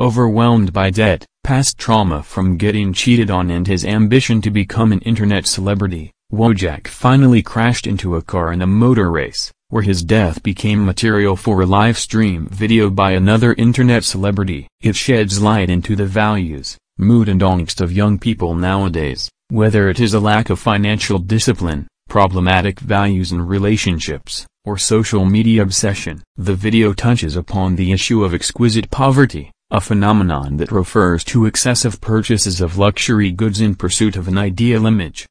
Overwhelmed by debt, past trauma from getting cheated on and his ambition to become an internet celebrity, Wojak finally crashed into a car in a motor race, where his death became material for a live stream video by another internet celebrity. It sheds light into the values, mood and angst of young people nowadays, whether it is a lack of financial discipline, problematic values in relationships, or social media obsession. The video touches upon the issue of exquisite poverty, a phenomenon that refers to excessive purchases of luxury goods in pursuit of an ideal image.